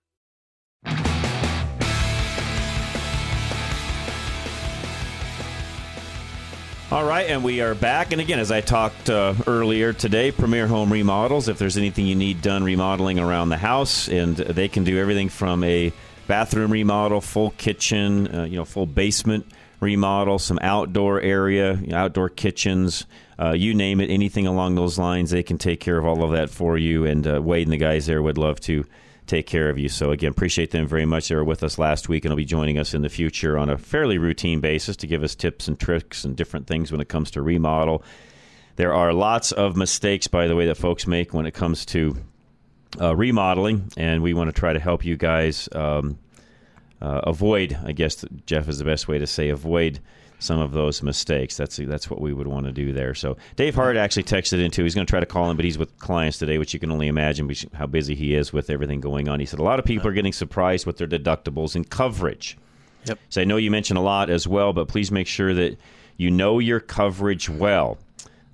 All right, and we are back. And again, as I talked uh, earlier today, Premier Home Remodels, if there's anything you need done remodeling around the house, and they can do everything from a bathroom remodel, full kitchen, uh, you know, full basement remodel, some outdoor area, you know, outdoor kitchens, uh, you name it, anything along those lines, they can take care of all of that for you. And uh, Wade and the guys there would love to take care of you. So again, appreciate them very much. They were with us last week and will be joining us in the future on a fairly routine basis to give us tips and tricks and different things when it comes to remodel. There are lots of mistakes, by the way, that folks make when it comes to uh, remodeling, and we want to try to help you guys um, uh, avoid. I guess Jeff is the best way to say avoid some of those mistakes. That's that's what we would want to do there. So Dave Hart actually texted into. He's going to try to call him, but he's with clients today, which you can only imagine how busy he is with everything going on. He said a lot of people are getting surprised with their deductibles and coverage. Yep. So I know you mentioned a lot as well, but please make sure that you know your coverage well.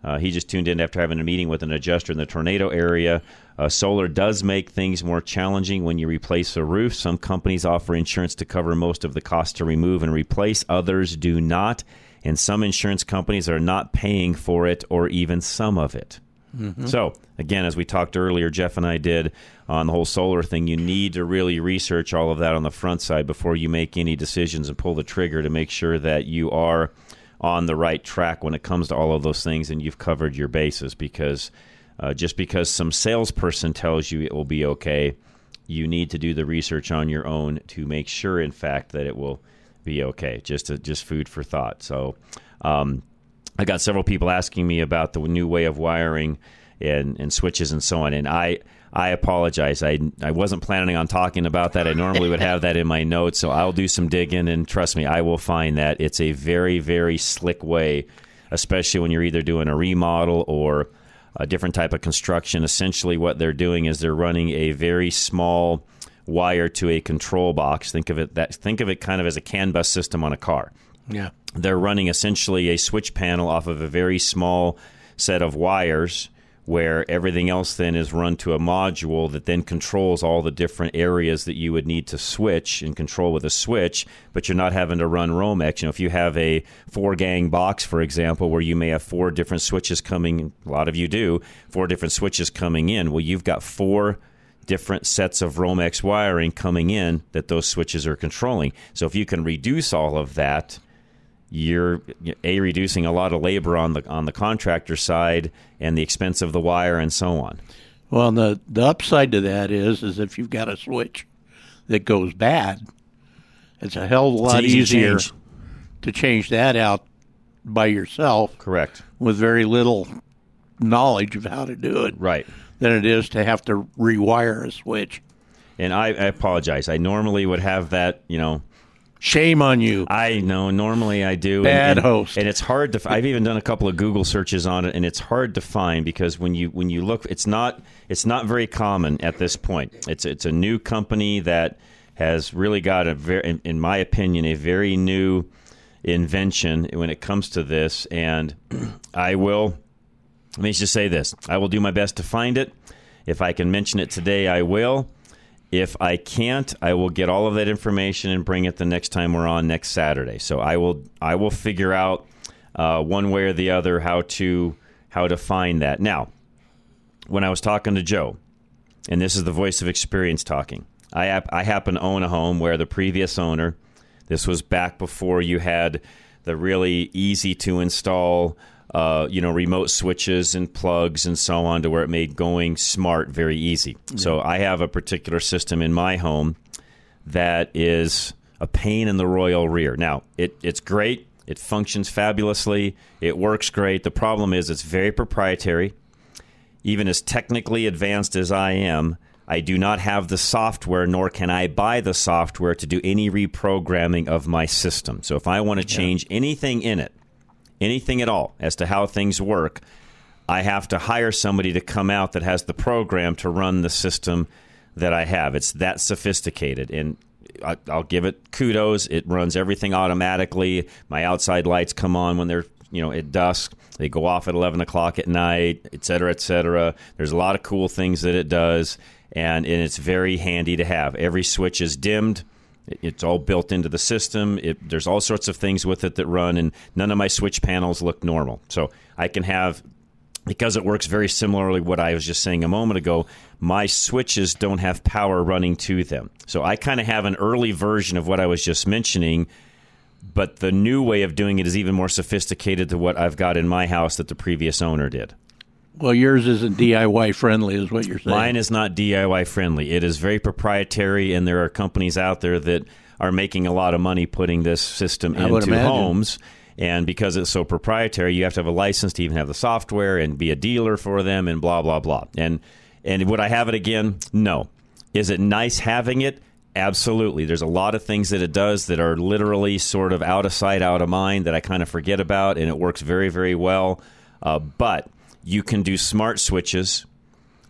Uh, he just tuned in after having a meeting with an adjuster in the tornado area. Uh, solar does make things more challenging when you replace a roof. Some companies offer insurance to cover most of the cost to remove and replace, others do not. And some insurance companies are not paying for it or even some of it. Mm-hmm. So, again, as we talked earlier, Jeff and I did on the whole solar thing, you need to really research all of that on the front side before you make any decisions and pull the trigger to make sure that you are on the right track when it comes to all of those things and you've covered your bases because uh, just because some salesperson tells you it will be okay, you need to do the research on your own to make sure, in fact, that it will be okay. Just just food for thought. So, um, I got several people asking me about the new way of wiring and, and switches and so on. And I I apologize. I I wasn't planning on talking about that. I normally would have that in my notes, so I'll do some digging and trust me, I will find that. It's a very very slick way, especially when you're either doing a remodel or a different type of construction. Essentially, what they're doing is they're running a very small wire to a control box. Think of it that think of it kind of as a CAN bus system on a car. Yeah. They're running essentially a switch panel off of a very small set of wires where everything else then is run to a module that then controls all the different areas that you would need to switch and control with a switch, but you're not having to run Romex. You know, if you have a four gang box, for example, where you may have four different switches coming, a lot of you do, four different switches coming in. Well, you've got four different sets of Romex wiring coming in that those switches are controlling. So if you can reduce all of that, you're a reducing a lot of labor on the on the contractor side and the expense of the wire and so on. Well, the the upside to that is is if you've got a switch that goes bad, it's a hell of a lot easy easier change. to change that out by yourself. Correct. With very little knowledge of how to do it. Right. Than it is to have to rewire a switch. And I, I apologize. I normally would have that, you know. Shame on you. I know. Normally I do. Bad and, and, host. And it's hard to. I've even done a couple of Google searches on it, and it's hard to find because when you when you look, it's not it's not very common at this point. It's it's a new company that has really got a very, in, in my opinion, a very new invention when it comes to this. And I will. Let me just say this: I will do my best to find it. If I can mention it today, I will. If I can't, I will get all of that information and bring it the next time we're on next Saturday. So I will I will figure out uh, one way or the other how to how to find that. Now, when I was talking to Joe, and this is the voice of experience talking, I I happen to own a home where the previous owner, this was back before you had the really easy to install uh, you know, remote switches and plugs and so on to where it made going smart very easy. Yeah. So I have a particular system in my home that is a pain in the royal rear. Now, it, it's great. It functions fabulously. It works great. The problem is it's very proprietary. Even as technically advanced as I am, I do not have the software, nor can I buy the software to do any reprogramming of my system. So if I want to change yeah. anything in it, anything at all as to how things work, I have to hire somebody to come out that has the program to run the system that I have. It's that sophisticated. And I, will give it kudos. It runs everything automatically. My outside lights come on when they're you know at dusk. They go off at eleven o'clock at night, et cetera, et cetera. There's a lot of cool things that it does, and, and it's very handy to have. Every switch is dimmed. It's all built into the system. It, there's all sorts of things with it that run, and none of my switch panels look normal. So I can have, because it works very similarly what I was just saying a moment ago, my switches don't have power running to them. So I kind of have an early version of what I was just mentioning, but the new way of doing it is even more sophisticated to what I've got in my house that the previous owner did. Well, yours isn't DIY friendly, is what you're saying. Mine is not DIY friendly. It is very proprietary, and there are companies out there that are making a lot of money putting this system I into homes. And because it's so proprietary, you have to have a license to even have the software and be a dealer for them, and blah blah blah. And and would I have it again? No. Is it nice having it? Absolutely. There's a lot of things that it does that are literally sort of out of sight, out of mind that I kind of forget about, and it works very, very well. Uh, but you can do smart switches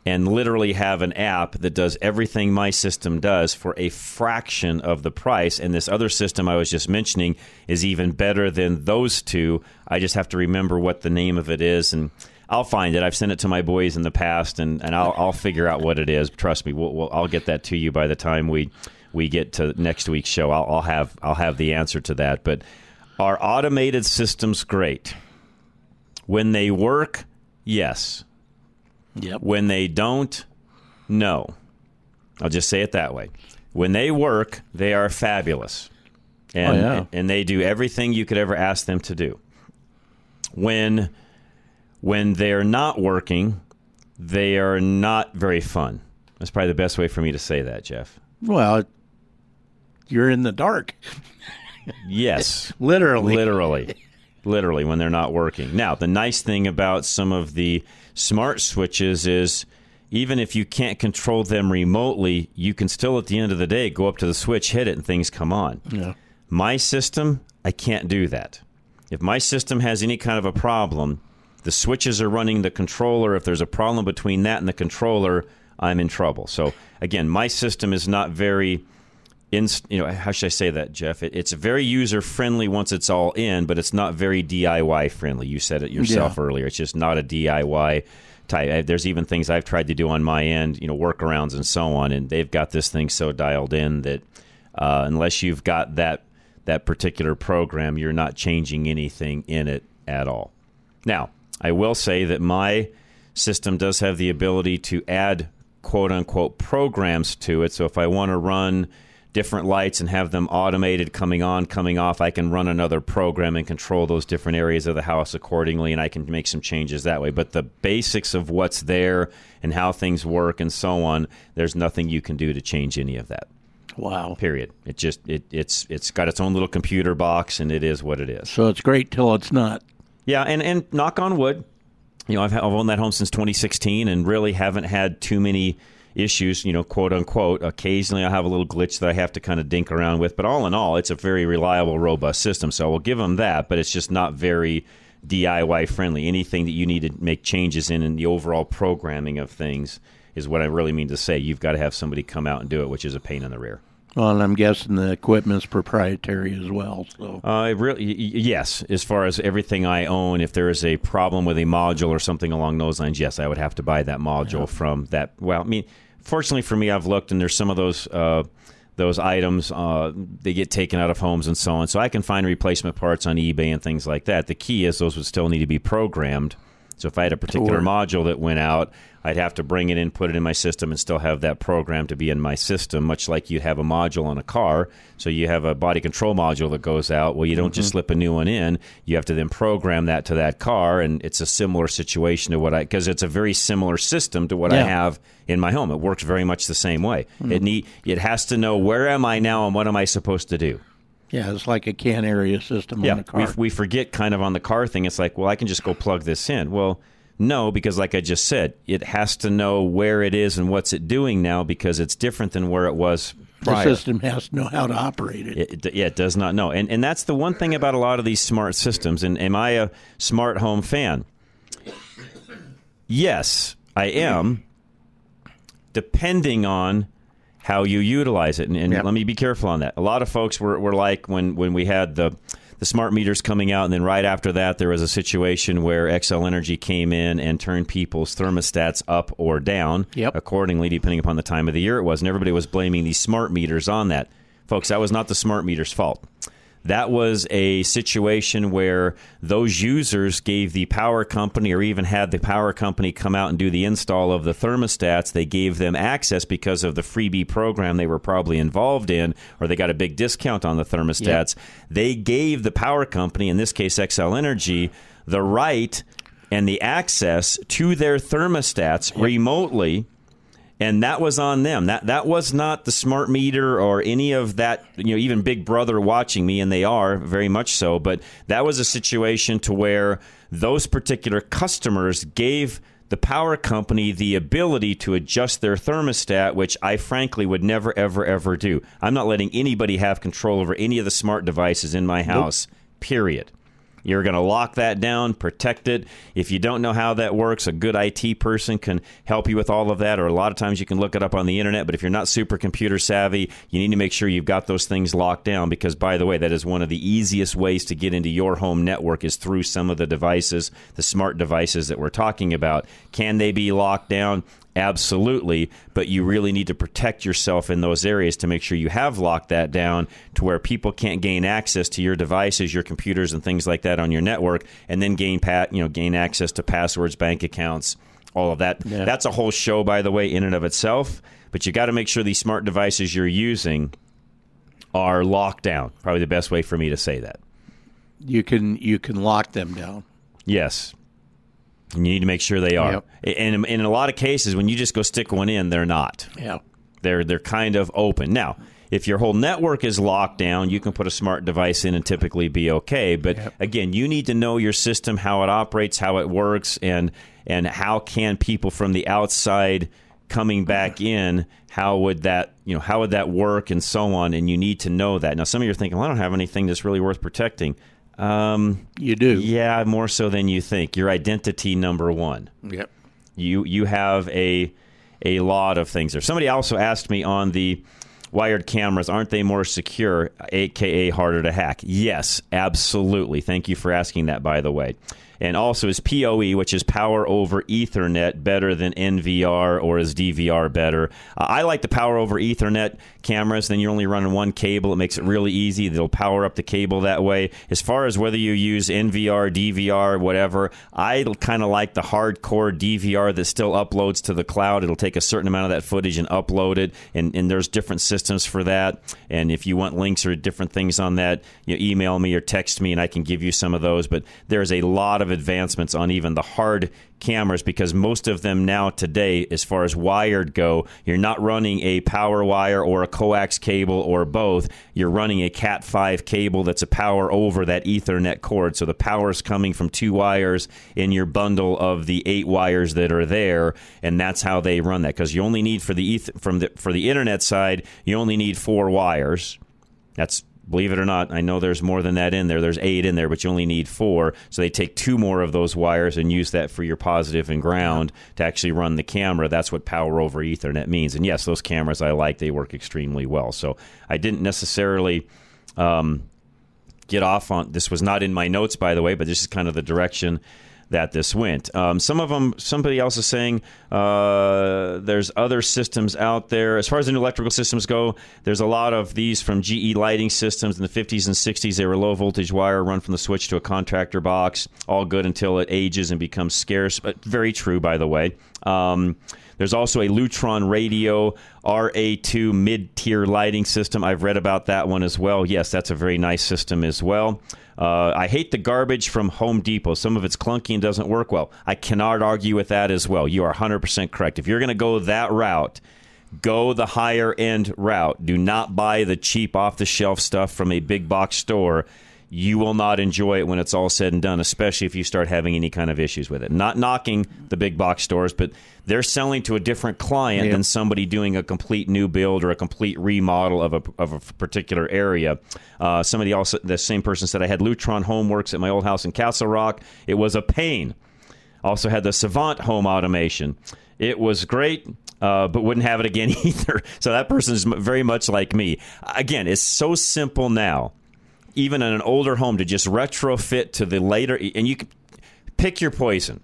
and literally have an app that does everything my system does for a fraction of the price. And this other system I was just mentioning is even better than those two. I just have to remember what the name of it is, and I'll find it. I've sent it to my boys in the past, and, and I'll, I'll figure out what it is. Trust me, we'll, we'll, I'll get that to you by the time we we get to next week's show. I'll, I'll have I'll have the answer to that. But our automated system's great when they work Yes. Yep. When they don't, no. I'll just say it that way. When they work, they are fabulous. And, oh, yeah. and they do everything you could ever ask them to do. When when they're not working, they are not very fun. That's probably the best way for me to say that, Jeff. Well, you're in the dark. yes. Literally. Literally literally when they're not working. Now, the nice thing about some of the smart switches is even if you can't control them remotely, you can still at the end of the day go up to the switch, hit it, and things come on. Yeah. My system, I can't do that. If my system has any kind of a problem, the switches are running the controller. If there's a problem between that and the controller, I'm in trouble. So again, my system is not very in, you know, how should I say that, Jeff? It, it's very user friendly once it's all in, but it's not very DIY friendly. You said it yourself Yeah. earlier. It's just not a DIY type. There's even things I've tried to do on my end, you know, workarounds and so on, and they've got this thing so dialed in that uh, unless you've got that that particular program, you're not changing anything in it at all. Now, I will say that my system does have the ability to add quote unquote programs to it. So if I want to run different lights and have them automated coming on, coming off, I can run another program and control those different areas of the house accordingly, and I can make some changes that way. But the basics of what's there and how things work and so on, there's nothing you can do to change any of that. Wow. Period. It just it, it's it's got its own little computer box and it is what it is. So it's great till it's not. Yeah, and and knock on wood, you know, I've, I've owned that home since 2016 and really haven't had too many issues, you know, quote unquote. Occasionally I'll have a little glitch that I have to kind of dink around with, but all in all, it's a very reliable, robust system. So we'll give them that, but it's just not very DIY friendly. Anything that you need to make changes in in the overall programming of things is what I really mean to say. You've got to have somebody come out and do it, which is a pain in the rear. Well, and I'm guessing the equipment's proprietary as well. So Uh, really, yes. As far as everything I own, if there is a problem with a module or something along those lines, yes, I would have to buy that module from that. Well, I mean, fortunately for me, I've looked and there's some of those uh, those items uh, they get taken out of homes and so on, so I can find replacement parts on eBay and things like that. The key is those would still need to be programmed. So if I had a particular module that went out, I'd have to bring it in, put it in my system, and still have that program to be in my system, much like you'd have a module on a car. So you have a body control module that goes out. Well, you don't just Mhm. slip a new one in. You have to then program that to that car, and it's a similar situation to what I because it's a very similar system to what I have in my home. It works very much the same way. Mhm. It need it has to know where am I now and what am I supposed to do. Yeah, it's like a can area system Yeah, on a car. we, we forget kind of on the car thing. It's like, well, I can just go plug this in. Well, no, because like I just said, it has to know where it is and what's it doing now because it's different than where it was the system has to know how to operate it. It, it- yeah, it does not know. And, and that's the one thing about a lot of these smart systems. And am I a smart home fan? Yes, I am, depending on how you utilize it. And, and let me be careful on that. A lot of folks were, were like when, when we had the, the smart meters coming out, and then right after that, there was a situation where Xcel Energy came in and turned people's thermostats up or down accordingly, depending upon the time of the year it was. And everybody was blaming these smart meters on that. Folks, that was not the smart meter's fault. That was a situation where those users gave the power company or even had the power company come out and do the install of the thermostats. They gave them access because of the freebie program they were probably involved in, or they got a big discount on the thermostats. They gave the power company, in this case Xcel Energy, the right and the access to their thermostats remotely and that was on them. That that was not the smart meter or any of that. You know, even Big Brother watching me, and they are very much so. But that was a situation to where those particular customers gave the power company the ability to adjust their thermostat, which I frankly would never, ever, ever do. I'm not letting anybody have control over any of the smart devices in my house. Period. You're going to lock that down, protect it. If you don't know how that works, a good IT person can help you with all of that, or a lot of times you can look it up on the internet. But if you're not super computer savvy, you need to make sure you've got those things locked down because, by the way, that is one of the easiest ways to get into your home network is through some of the devices, the smart devices that we're talking about. Can they be locked down? Absolutely, but you really need to protect yourself in those areas to make sure you have locked that down to where people can't gain access to your devices, your computers, and things like that on your network, and then gain pat you know gain access to passwords, bank accounts, all of that. Yeah. That's a whole show, by the way, in and of itself. But you got to make sure these smart devices you're using are locked down. Probably the best way for me to say that. You can you can lock them down. Yes. And you need to make sure they are. And in, in a lot of cases, when you just go stick one in, they're not. Yeah. They're they're kind of open. Now, If your whole network is locked down, you can put a smart device in and typically be okay. But Yep. again, you need to know your system, how it operates, how it works, and and how can people from the outside coming back in how would that you know how would that work and so on and you need to know that now some of you are thinking well i don't have anything that's really worth protecting um, you do yeah more so than you think your identity number one Yep. you you have a a lot of things there. Somebody also asked me on the wired cameras, aren't they more secure, aka harder to hack? Yes, absolutely. Thank you for asking that by the way. And also is PoE, which is power over Ethernet, better than NVR or is DVR better? Uh, I like the power over Ethernet cameras. Then you're only running one cable. It makes it really easy. They'll power up the cable that way. As far as whether you use NVR, DVR, whatever, I kind of like the hardcore DVR that still uploads to the cloud. It'll take a certain amount of that footage and upload it. And, and there's different systems for that. And if you want links or different things on that, you email me or text me and I can give you some of those. But there's a lot of advancements on even the hard cameras because most of them now today, as far as wired go, you're not running a power wire or a coax cable or both. You're running a Cat 5 cable that's a power over that Ethernet cord. So the power is coming from two wires in your bundle of the eight wires that are there, and that's how they run that. Because you only need for the eth- from the for the internet side, you only need four wires. That's believe it or not, I know there's more than that in there. There's eight in there, but you only need four. So they take two more of those wires and use that for your positive and ground to actually run the camera. That's what power over Ethernet means. And yes, those cameras I like, they work extremely well. So I didn't necessarily. Um, get off on this was not in my notes by the way but this is kind of the direction that this went. Um, some of them somebody else is saying uh, there's other systems out there. As far as the electrical systems go there's a lot of these from ge lighting systems in the 50s and 60s they were low voltage wire run from the switch to a contractor box. All good until it ages and becomes scarce but very true by the way. Um, there's also a Lutron Radio RA2 mid tier lighting system. I've read about that one as well. Yes, that's a very nice system as well. Uh, I hate the garbage from Home Depot. Some of it's clunky and doesn't work well. I cannot argue with that as well. You are 100% correct. If you're going to go that route, go the higher end route. Do not buy the cheap off the shelf stuff from a big box store. You will not enjoy it when it's all said and done, especially if you start having any kind of issues with it. Not knocking the big box stores, but they're selling to a different client Yeah. than somebody doing a complete new build or a complete remodel of a, of a particular area. Uh, somebody also, the same person said, I had Lutron Homeworks at my old house in Castle Rock. It was a pain. Also had the Savant home automation. It was great, uh, but wouldn't have it again either. So that person is very much like me. Again, it's so simple now, even in an older home, to just retrofit to the later, and you pick your poison.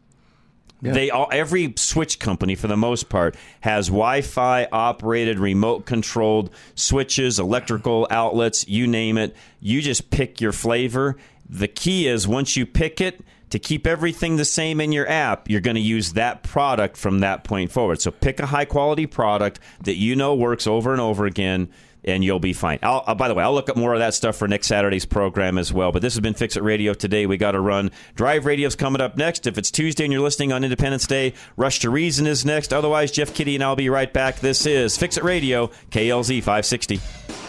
They all every switch company for the most part has Wi-Fi operated, remote controlled switches, electrical outlets, you name it. You just pick your flavor. The key is once you pick it to keep everything the same in your app, you're going to use that product from that point forward. So pick a high quality product that you know works over and over again and you'll be fine. I'll, uh, by the way, I'll look up more of that stuff for next Saturday's program as well. But this has been Fix It Radio today. We got to run. Drive Radio's coming up next. If it's Tuesday and you're listening on Independence Day, Rush to Reason is next. Otherwise, Jeff Kitty and I'll be right back. This is Fix It Radio, KLZ 560.